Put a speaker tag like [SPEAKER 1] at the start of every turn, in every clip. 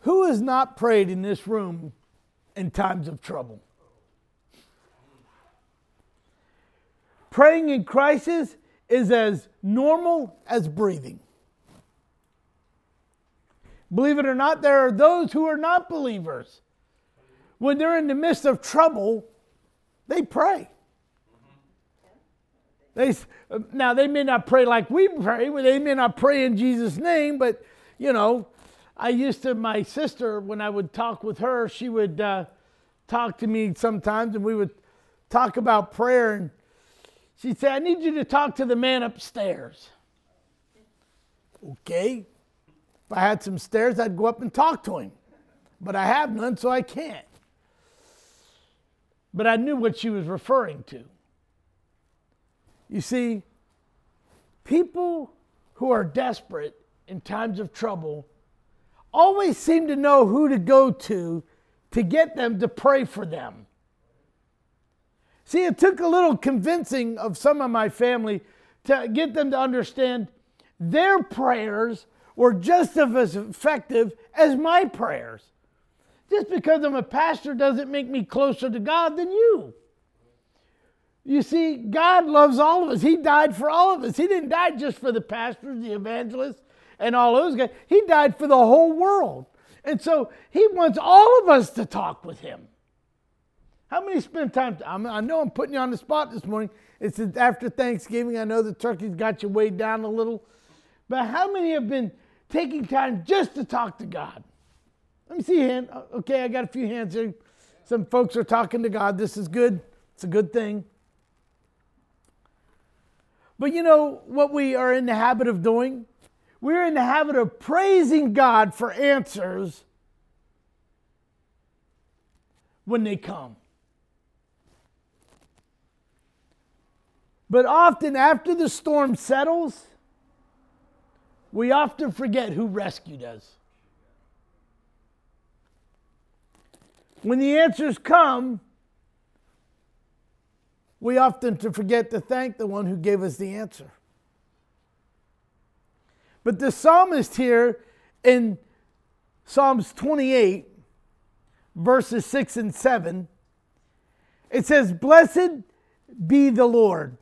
[SPEAKER 1] Who has not prayed in this room in times of trouble? Praying in crisis is as normal as breathing. Believe it or not, there are those who are not believers. When they're in the midst of trouble, they pray. They, uh, now, they may not pray like we pray, they may not pray in Jesus' name, but, you know, I used to, my sister, when I would talk with her, she would uh, talk to me sometimes and we would talk about prayer. And she'd say, I need you to talk to the man upstairs. Okay. If I had some stairs, I'd go up and talk to him. But I have none, so I can't. But I knew what she was referring to. You see, people who are desperate in times of trouble always seem to know who to go to to get them to pray for them. See, it took a little convincing of some of my family to get them to understand their prayers were just as effective as my prayers. Just because I'm a pastor doesn't make me closer to God than you. You see, God loves all of us. He died for all of us. He didn't die just for the pastors, the evangelists, and all those guys. He died for the whole world. And so he wants all of us to talk with him. How many spend time? I know I'm putting you on the spot this morning. It's after Thanksgiving. I know the turkey's got you weighed down a little. But how many have been taking time just to talk to God? Let me see a hand. Okay, I got a few hands here. Some folks are talking to God. This is good. It's a good thing. But you know what we are in the habit of doing? We're in the habit of praising God for answers when they come. But often, after the storm settles, we often forget who rescued us. When the answers come, we often forget to thank the one who gave us the answer. But the psalmist here in Psalms 28, verses 6 and 7, it says, Blessed be the Lord,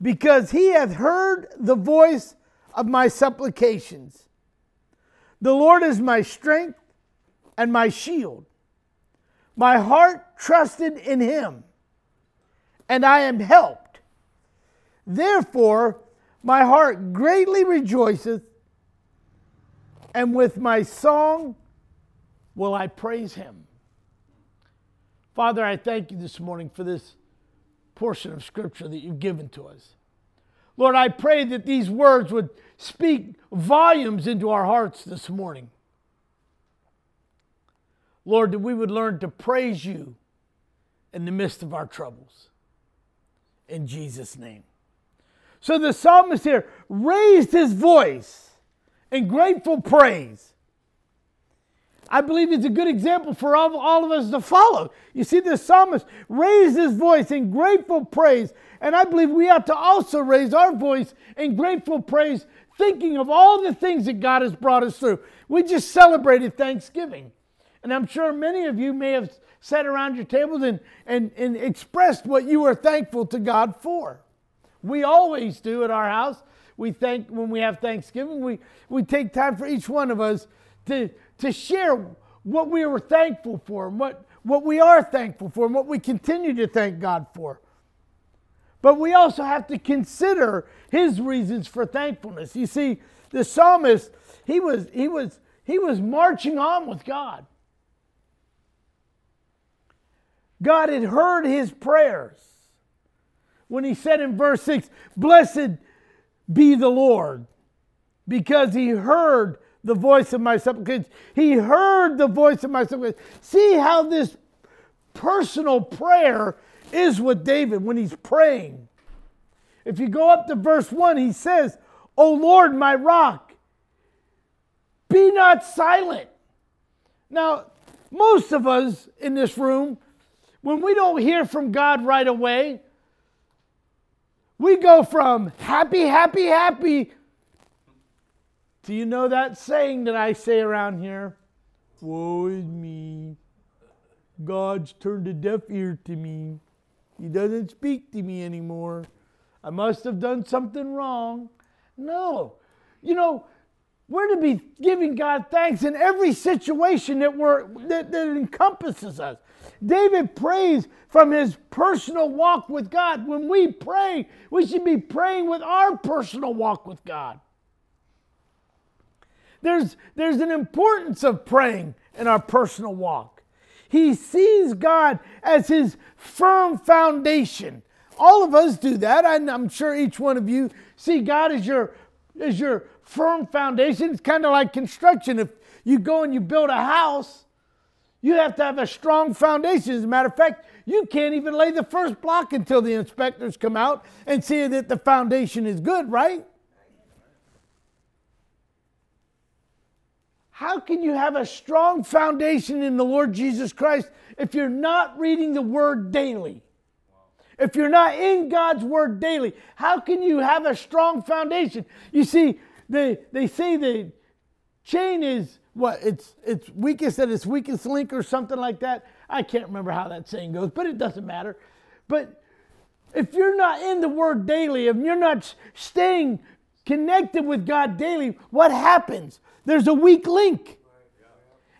[SPEAKER 1] because he hath heard the voice of my supplications. The Lord is my strength and my shield. My heart trusted in him and I am helped. Therefore, my heart greatly rejoiceth, and with my song will I praise him. Father, I thank you this morning for this portion of scripture that you've given to us. Lord, I pray that these words would speak volumes into our hearts this morning. Lord, that we would learn to praise you in the midst of our troubles in Jesus' name. So the psalmist here raised his voice in grateful praise. I believe it's a good example for all, all of us to follow. You see, the psalmist raised his voice in grateful praise, and I believe we ought to also raise our voice in grateful praise, thinking of all the things that God has brought us through. We just celebrated Thanksgiving, and I'm sure many of you may have sat around your tables and, and, and expressed what you were thankful to God for. We always do at our house. We thank when we have Thanksgiving, we, we take time for each one of us to, to share what we were thankful for and what, what we are thankful for and what we continue to thank God for. But we also have to consider his reasons for thankfulness. You see, the psalmist, he was, he was, he was marching on with God. God had heard his prayers when he said in verse 6, Blessed be the Lord, because he heard the voice of my supplications. He heard the voice of my supplications. See how this personal prayer is with David when he's praying. If you go up to verse 1, he says, O Lord, my rock, be not silent. Now, most of us in this room when we don't hear from God right away, we go from happy, happy, happy. Do you know that saying that I say around here? Woe is me. God's turned a deaf ear to me. He doesn't speak to me anymore. I must have done something wrong. No. You know, we're to be giving God thanks in every situation that, we're, that, that encompasses us. David prays from his personal walk with God. When we pray, we should be praying with our personal walk with God. There's, there's an importance of praying in our personal walk. He sees God as his firm foundation. All of us do that. I'm sure each one of you see God as your, as your firm foundation. It's kind of like construction. If you go and you build a house, you have to have a strong foundation. As a matter of fact, you can't even lay the first block until the inspectors come out and see that the foundation is good, right? How can you have a strong foundation in the Lord Jesus Christ if you're not reading the Word daily? If you're not in God's Word daily, how can you have a strong foundation? You see, they, they say the chain is what? It's, it's weakest at its weakest link or something like that. I can't remember how that saying goes, but it doesn't matter. But if you're not in the Word daily, if you're not staying connected with God daily, what happens? There's a weak link.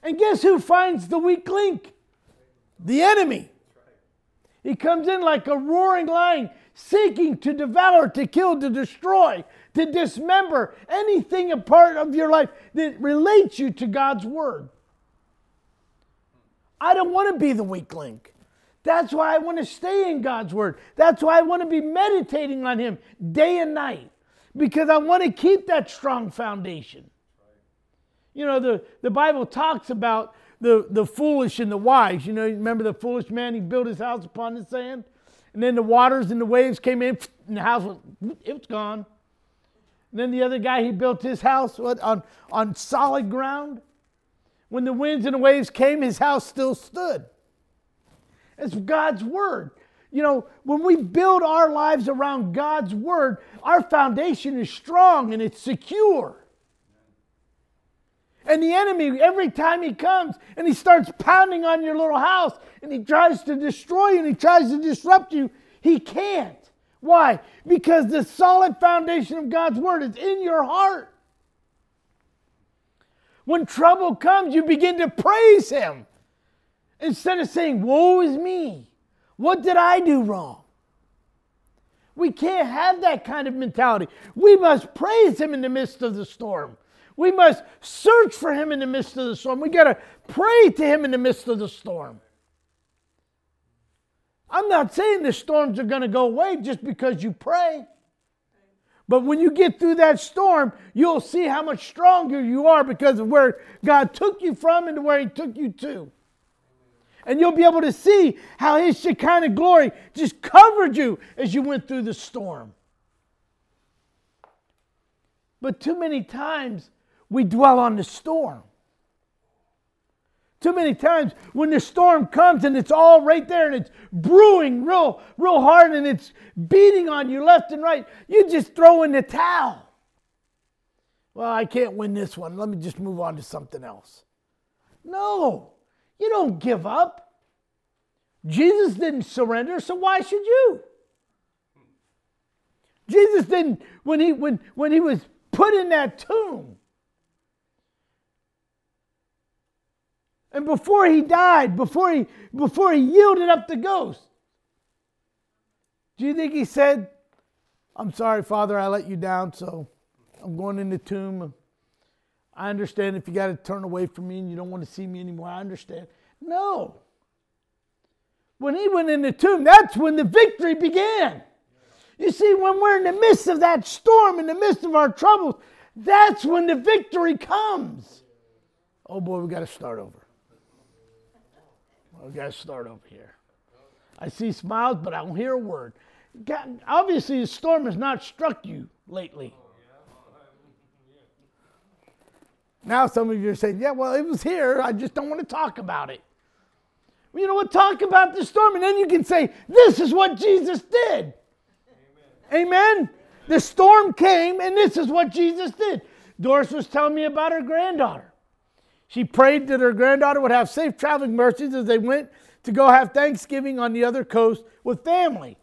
[SPEAKER 1] And guess who finds the weak link? The enemy. He comes in like a roaring lion, seeking to devour, to kill, to destroy, to dismember anything a part of your life that relates you to God's word. I don't want to be the weak link. That's why I want to stay in God's word. That's why I want to be meditating on Him day and night because I want to keep that strong foundation. You know, the, the Bible talks about the, the foolish and the wise. You know, remember the foolish man, he built his house upon the sand? And then the waters and the waves came in, and the house was, it was gone. And then the other guy, he built his house on, on solid ground. When the winds and the waves came, his house still stood. It's God's word. You know, when we build our lives around God's word, our foundation is strong and it's secure. And the enemy, every time he comes and he starts pounding on your little house and he tries to destroy you and he tries to disrupt you, he can't. Why? Because the solid foundation of God's word is in your heart. When trouble comes, you begin to praise Him instead of saying, Woe is me. What did I do wrong? We can't have that kind of mentality. We must praise Him in the midst of the storm. We must search for Him in the midst of the storm. We got to pray to Him in the midst of the storm. I'm not saying the storms are going to go away just because you pray. But when you get through that storm, you'll see how much stronger you are because of where God took you from and where He took you to. And you'll be able to see how His Shekinah glory just covered you as you went through the storm. But too many times we dwell on the storm. Too many times when the storm comes and it's all right there and it's brewing real, real hard and it's beating on you left and right, you just throw in the towel. Well, I can't win this one. Let me just move on to something else. No, you don't give up. Jesus didn't surrender, so why should you? Jesus didn't, when he, when, when he was put in that tomb, And before he died, before he, before he yielded up the ghost, do you think he said, I'm sorry, Father, I let you down, so I'm going in the tomb. I understand if you got to turn away from me and you don't want to see me anymore. I understand. No. When he went in the tomb, that's when the victory began. You see, when we're in the midst of that storm, in the midst of our troubles, that's when the victory comes. Oh boy, we got to start over. We got to start over here. I see smiles, but I don't hear a word. God, obviously, the storm has not struck you lately. Now, some of you are saying, yeah, well, it was here. I just don't want to talk about it. Well, you know what? Talk about the storm, and then you can say, this is what Jesus did. Amen. Amen? The storm came, and this is what Jesus did. Doris was telling me about her granddaughter. She prayed that her granddaughter would have safe traveling mercies as they went to go have Thanksgiving on the other coast with family.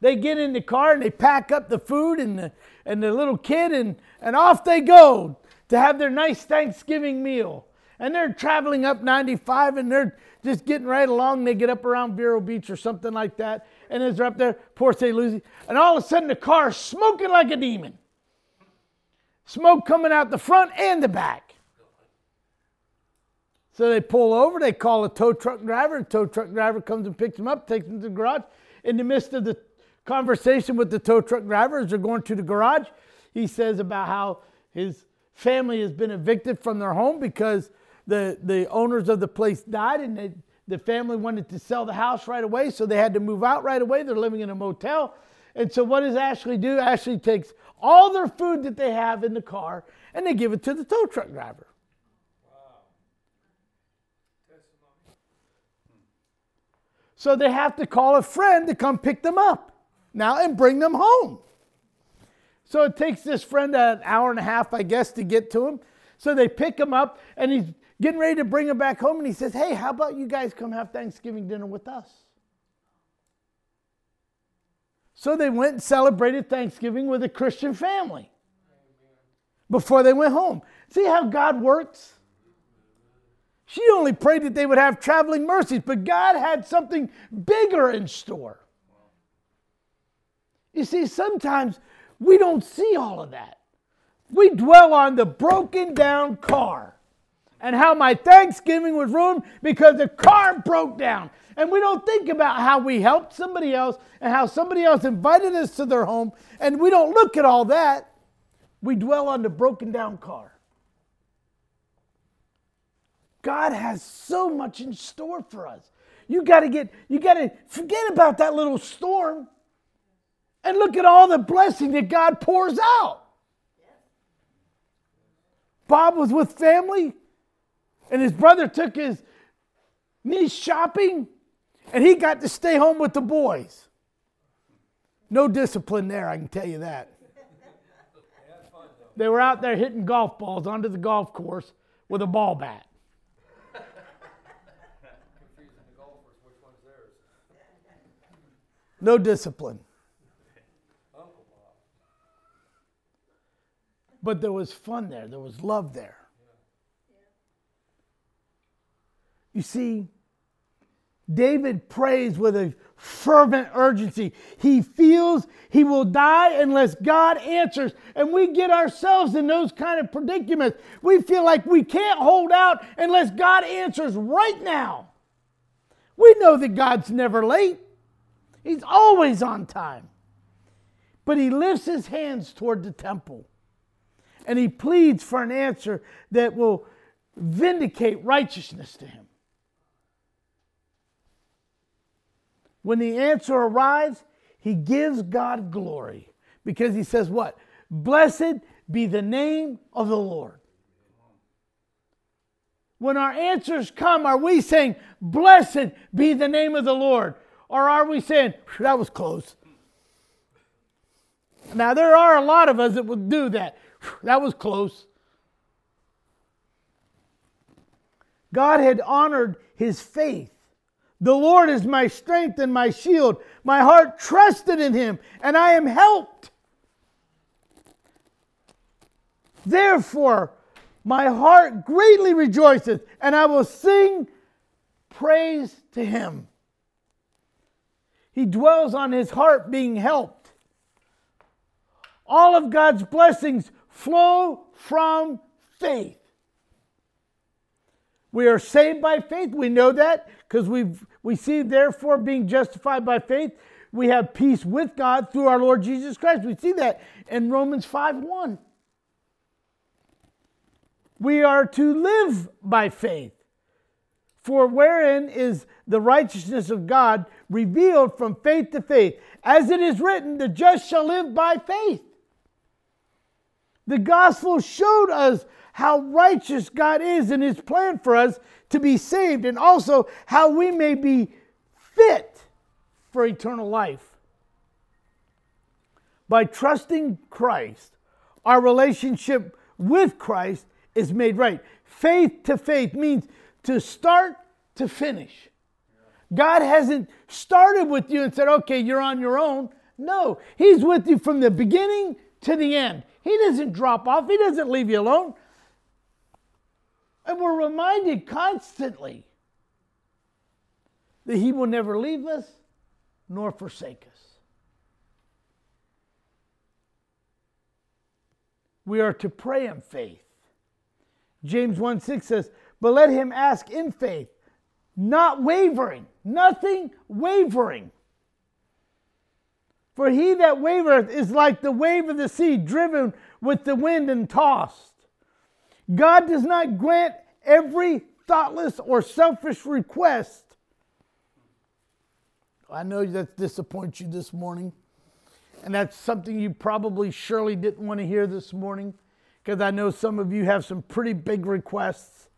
[SPEAKER 1] They get in the car and they pack up the food and the, and the little kid, and, and off they go to have their nice Thanksgiving meal. And they're traveling up 95 and they're just getting right along. They get up around Vero Beach or something like that. And as they're up there, Port St. Lucie, and all of a sudden the car is smoking like a demon. Smoke coming out the front and the back. So they pull over, they call a tow truck driver. The tow truck driver comes and picks them up, takes them to the garage. In the midst of the conversation with the tow truck driver, as they're going to the garage, he says about how his family has been evicted from their home because the, the owners of the place died and they, the family wanted to sell the house right away, so they had to move out right away. They're living in a motel. And so, what does Ashley do? Ashley takes all their food that they have in the car and they give it to the tow truck driver. So they have to call a friend to come pick them up now and bring them home. So it takes this friend an hour and a half, I guess, to get to him. So they pick him up and he's getting ready to bring him back home. And he says, Hey, how about you guys come have Thanksgiving dinner with us? So they went and celebrated Thanksgiving with a Christian family before they went home. See how God works? She only prayed that they would have traveling mercies, but God had something bigger in store. You see, sometimes we don't see all of that. We dwell on the broken down car and how my Thanksgiving was ruined because the car broke down. And we don't think about how we helped somebody else and how somebody else invited us to their home. And we don't look at all that. We dwell on the broken down car. God has so much in store for us. You got to get, you got to forget about that little storm and look at all the blessing that God pours out. Bob was with family, and his brother took his niece shopping, and he got to stay home with the boys. No discipline there, I can tell you that. They were out there hitting golf balls onto the golf course with a ball bat. No discipline. But there was fun there, there was love there. You see, David prays with a fervent urgency. He feels he will die unless God answers. And we get ourselves in those kind of predicaments. We feel like we can't hold out unless God answers right now. We know that God's never late, He's always on time. But He lifts His hands toward the temple and he pleads for an answer that will vindicate righteousness to him. When the answer arrives, he gives God glory because he says, What? Blessed be the name of the Lord. When our answers come, are we saying, Blessed be the name of the Lord? Or are we saying, That was close? Now, there are a lot of us that would do that. That was close. God had honored his faith. The Lord is my strength and my shield. My heart trusted in him, and I am helped. Therefore, my heart greatly rejoiceth, and I will sing praise to him. He dwells on his heart being helped. All of God's blessings flow from faith. We are saved by faith. We know that because we we see, therefore, being justified by faith, we have peace with God through our Lord Jesus Christ. We see that in Romans 5 1. We are to live by faith. For wherein is the righteousness of God revealed from faith to faith? As it is written, the just shall live by faith. The gospel showed us how righteous God is in his plan for us to be saved, and also how we may be fit for eternal life. By trusting Christ, our relationship with Christ is made right. Faith to faith means to start to finish. God hasn't started with you and said, okay, you're on your own. No, He's with you from the beginning to the end. He doesn't drop off, He doesn't leave you alone. And we're reminded constantly that He will never leave us nor forsake us. We are to pray in faith. James 1 6 says, But let him ask in faith, not wavering, nothing wavering. For he that wavereth is like the wave of the sea, driven with the wind and tossed. God does not grant every thoughtless or selfish request. I know that disappoints you this morning. And that's something you probably surely didn't want to hear this morning because I know some of you have some pretty big requests.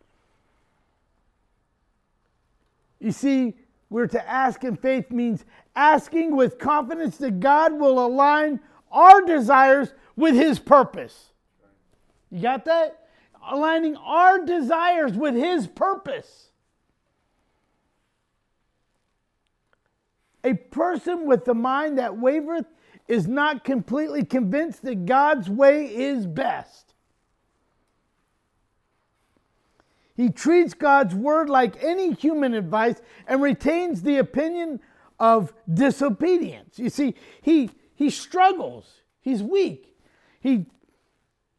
[SPEAKER 1] You see, we're to ask in faith means asking with confidence that God will align our desires with His purpose. You got that? Aligning our desires with His purpose. A person with the mind that wavereth is not completely convinced that God's way is best. He treats God's word like any human advice and retains the opinion of disobedience. You see, he, he struggles, he's weak. He,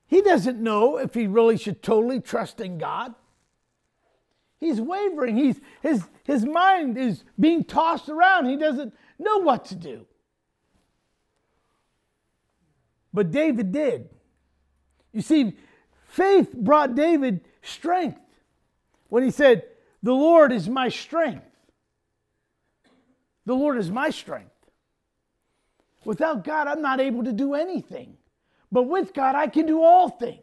[SPEAKER 1] he doesn't know if he really should totally trust in God. He's wavering. He's, his, his mind is being tossed around. He doesn't know what to do. But David did. You see, faith brought David strength when he said, The Lord is my strength. The Lord is my strength. Without God, I'm not able to do anything. But with God, I can do all things.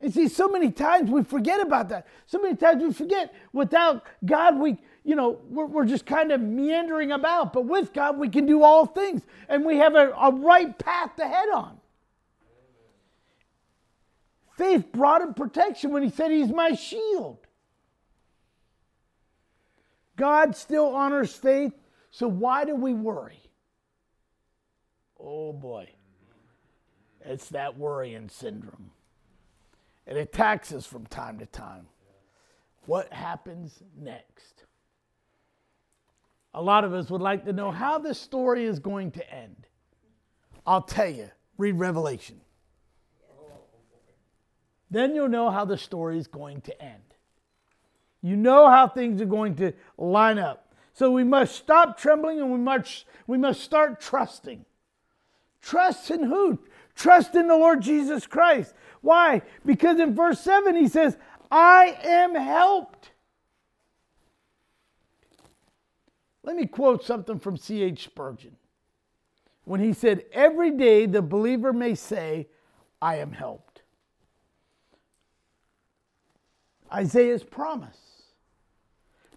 [SPEAKER 1] And see, so many times we forget about that. So many times we forget without God, we, you know, we're, we're just kind of meandering about. But with God, we can do all things. And we have a, a right path to head on. Faith brought him protection when he said, He's my shield. God still honors faith, so why do we worry? Oh boy, it's that worrying syndrome. It attacks us from time to time. What happens next? A lot of us would like to know how this story is going to end. I'll tell you, read Revelation. Then you'll know how the story is going to end. You know how things are going to line up. So we must stop trembling and we must, we must start trusting. Trust in who? Trust in the Lord Jesus Christ. Why? Because in verse 7 he says, I am helped. Let me quote something from C.H. Spurgeon when he said, Every day the believer may say, I am helped. Isaiah's promise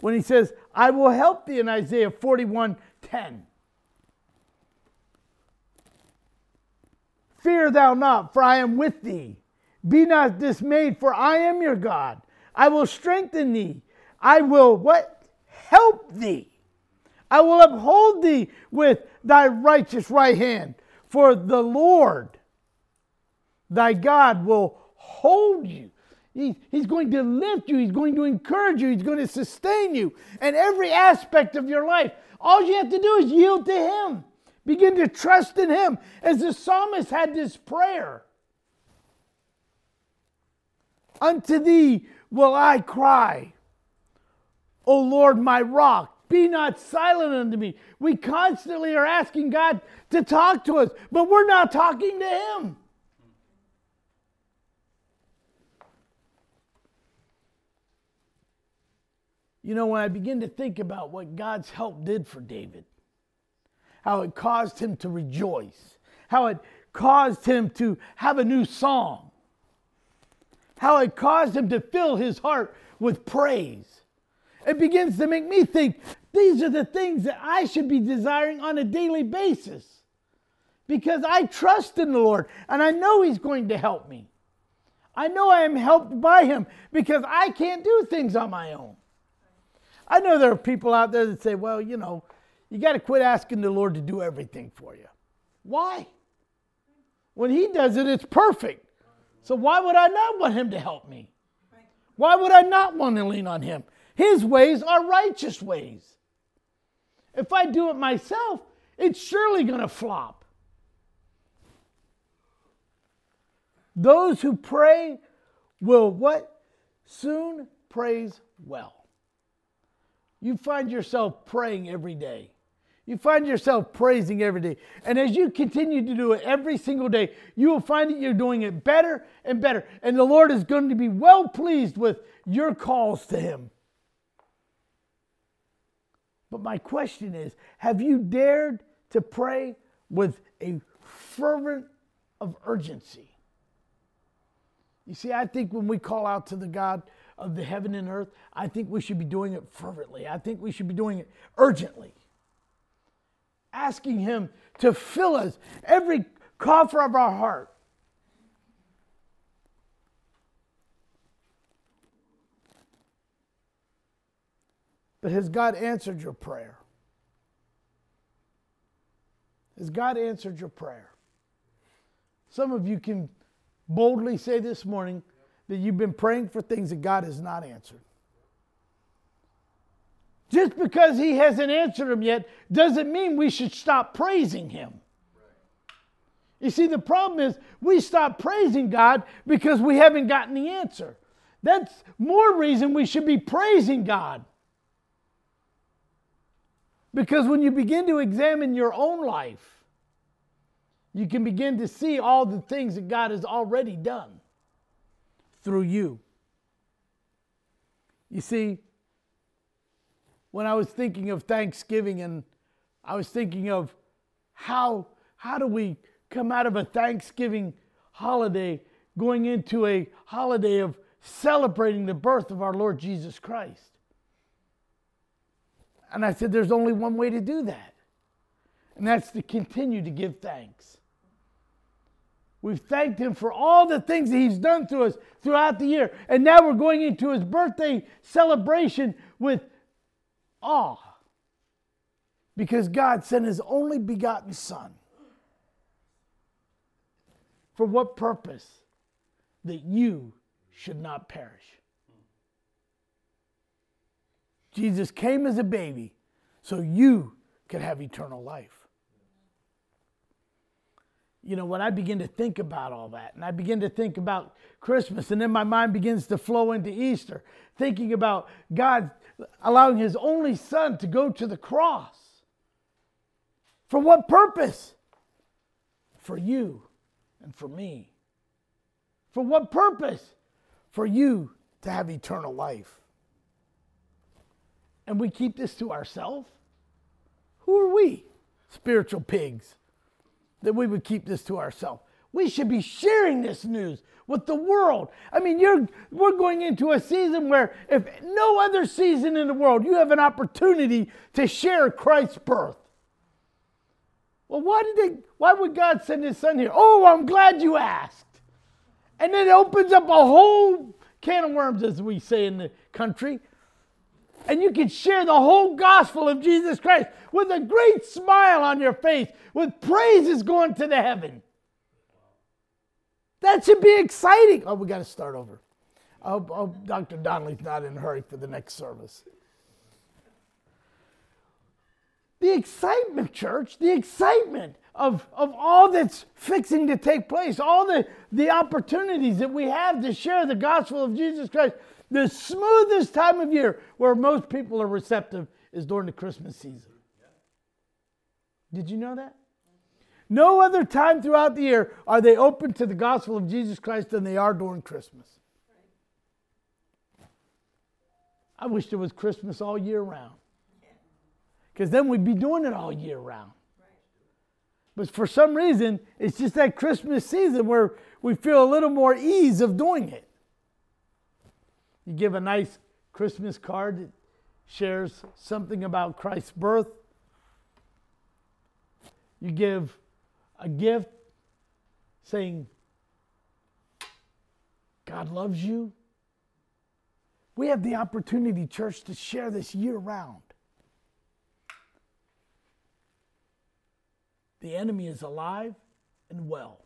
[SPEAKER 1] when he says, I will help thee in Isaiah 41 10. Fear thou not, for I am with thee. Be not dismayed, for I am your God. I will strengthen thee. I will what? Help thee. I will uphold thee with thy righteous right hand. For the Lord thy God will hold you. He, he's going to lift you. He's going to encourage you. He's going to sustain you in every aspect of your life. All you have to do is yield to Him. Begin to trust in Him. As the psalmist had this prayer Unto thee will I cry. O Lord, my rock, be not silent unto me. We constantly are asking God to talk to us, but we're not talking to Him. You know, when I begin to think about what God's help did for David, how it caused him to rejoice, how it caused him to have a new song, how it caused him to fill his heart with praise. It begins to make me think these are the things that I should be desiring on a daily basis because I trust in the Lord and I know He's going to help me. I know I am helped by Him because I can't do things on my own. I know there are people out there that say, well, you know, you got to quit asking the Lord to do everything for you. Why? When He does it, it's perfect. So why would I not want Him to help me? Why would I not want to lean on Him? His ways are righteous ways. If I do it myself, it's surely going to flop. Those who pray will what? Soon praise well. You find yourself praying every day. You find yourself praising every day. And as you continue to do it every single day, you will find that you're doing it better and better. And the Lord is going to be well pleased with your calls to Him. But my question is have you dared to pray with a fervent of urgency? You see, I think when we call out to the God of the heaven and earth, I think we should be doing it fervently. I think we should be doing it urgently. Asking Him to fill us every coffer of our heart. But has God answered your prayer? Has God answered your prayer? Some of you can boldly say this morning that you've been praying for things that God has not answered. Just because He hasn't answered them yet doesn't mean we should stop praising Him. You see, the problem is we stop praising God because we haven't gotten the answer. That's more reason we should be praising God. Because when you begin to examine your own life, you can begin to see all the things that God has already done through you. You see, when I was thinking of Thanksgiving and I was thinking of how, how do we come out of a Thanksgiving holiday going into a holiday of celebrating the birth of our Lord Jesus Christ? And I said, there's only one way to do that, and that's to continue to give thanks. We've thanked him for all the things that he's done to us throughout the year. And now we're going into his birthday celebration with awe. Because God sent his only begotten Son. For what purpose? That you should not perish. Jesus came as a baby so you could have eternal life you know, when I begin to think about all that, and I begin to think about Christmas, and then my mind begins to flow into Easter, thinking about God allowing His only Son to go to the cross. For what purpose? For you and for me. For what purpose? For you to have eternal life. And we keep this to ourselves? Who are we? Spiritual pigs that we would keep this to ourselves. We should be sharing this news with the world. I mean, you're, we're going into a season where, if no other season in the world, you have an opportunity to share Christ's birth. Well, why did they, why would God send his son here? Oh, I'm glad you asked. And it opens up a whole can of worms, as we say in the country and you can share the whole gospel of Jesus Christ with a great smile on your face, with praises going to the heaven. That should be exciting. Oh, we got to start over. I hope, I hope Dr. Donnelly's not in a hurry for the next service. The excitement, church, the excitement of, of all that's fixing to take place, all the, the opportunities that we have to share the gospel of Jesus Christ the smoothest time of year where most people are receptive is during the Christmas season. Did you know that? No other time throughout the year are they open to the gospel of Jesus Christ than they are during Christmas. I wish there was Christmas all year round. Because then we'd be doing it all year round. But for some reason, it's just that Christmas season where we feel a little more ease of doing it. You give a nice Christmas card that shares something about Christ's birth. You give a gift saying, God loves you. We have the opportunity, church, to share this year round. The enemy is alive and well.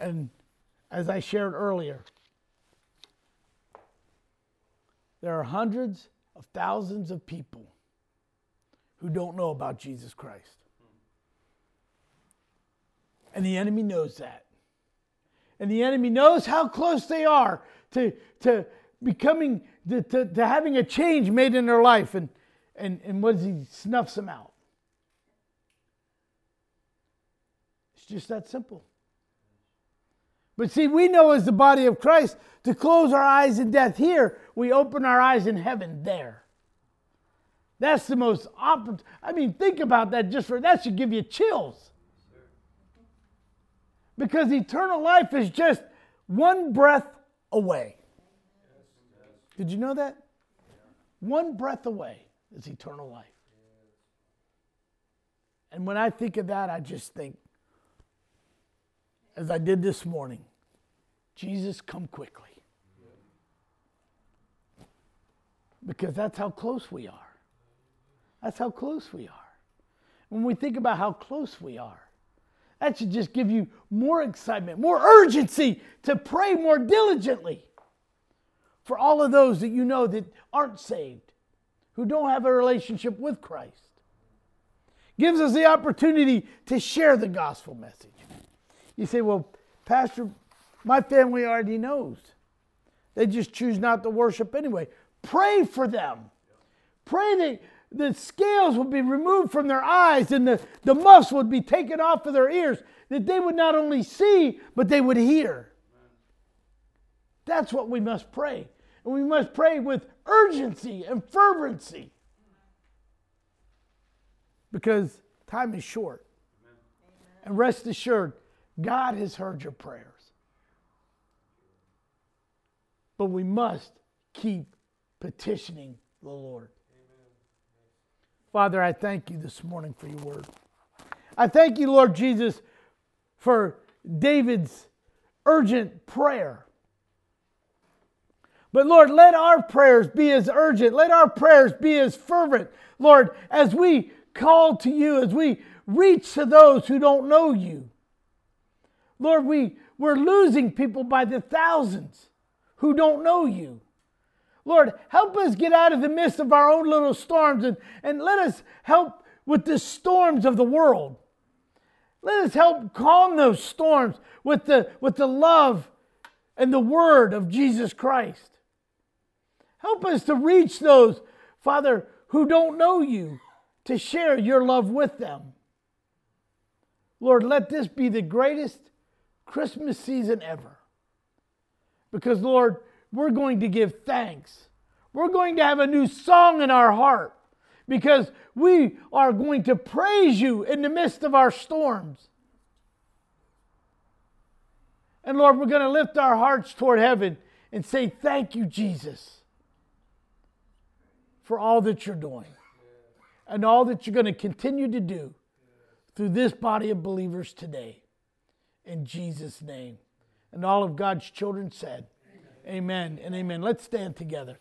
[SPEAKER 1] And as I shared earlier, there are hundreds of thousands of people who don't know about Jesus Christ. And the enemy knows that. And the enemy knows how close they are to, to becoming, to, to, to having a change made in their life. And, and, and what does he snuffs them out? It's just that simple. But see, we know as the body of Christ to close our eyes in death here, we open our eyes in heaven there. That's the most. I mean, think about that just for that should give you chills. Because eternal life is just one breath away. Did you know that? One breath away is eternal life. And when I think of that, I just think, as I did this morning, Jesus, come quickly. Because that's how close we are. That's how close we are. When we think about how close we are, that should just give you more excitement, more urgency to pray more diligently for all of those that you know that aren't saved, who don't have a relationship with Christ. Gives us the opportunity to share the gospel message. You say, well, Pastor, my family already knows. They just choose not to worship anyway. Pray for them. Pray that the scales would be removed from their eyes and the, the muffs would be taken off of their ears, that they would not only see, but they would hear. That's what we must pray. And we must pray with urgency and fervency. Because time is short. And rest assured, God has heard your prayers. But we must keep petitioning the Lord. Father, I thank you this morning for your word. I thank you, Lord Jesus, for David's urgent prayer. But Lord, let our prayers be as urgent. Let our prayers be as fervent, Lord, as we call to you, as we reach to those who don't know you. Lord, we, we're losing people by the thousands who don't know you. Lord, help us get out of the midst of our own little storms and, and let us help with the storms of the world. Let us help calm those storms with the, with the love and the word of Jesus Christ. Help us to reach those, Father, who don't know you, to share your love with them. Lord, let this be the greatest Christmas season ever. Because, Lord, we're going to give thanks. We're going to have a new song in our heart because we are going to praise you in the midst of our storms. And Lord, we're going to lift our hearts toward heaven and say, Thank you, Jesus, for all that you're doing and all that you're going to continue to do through this body of believers today. In Jesus' name. And all of God's children said, Amen and amen. Let's stand together.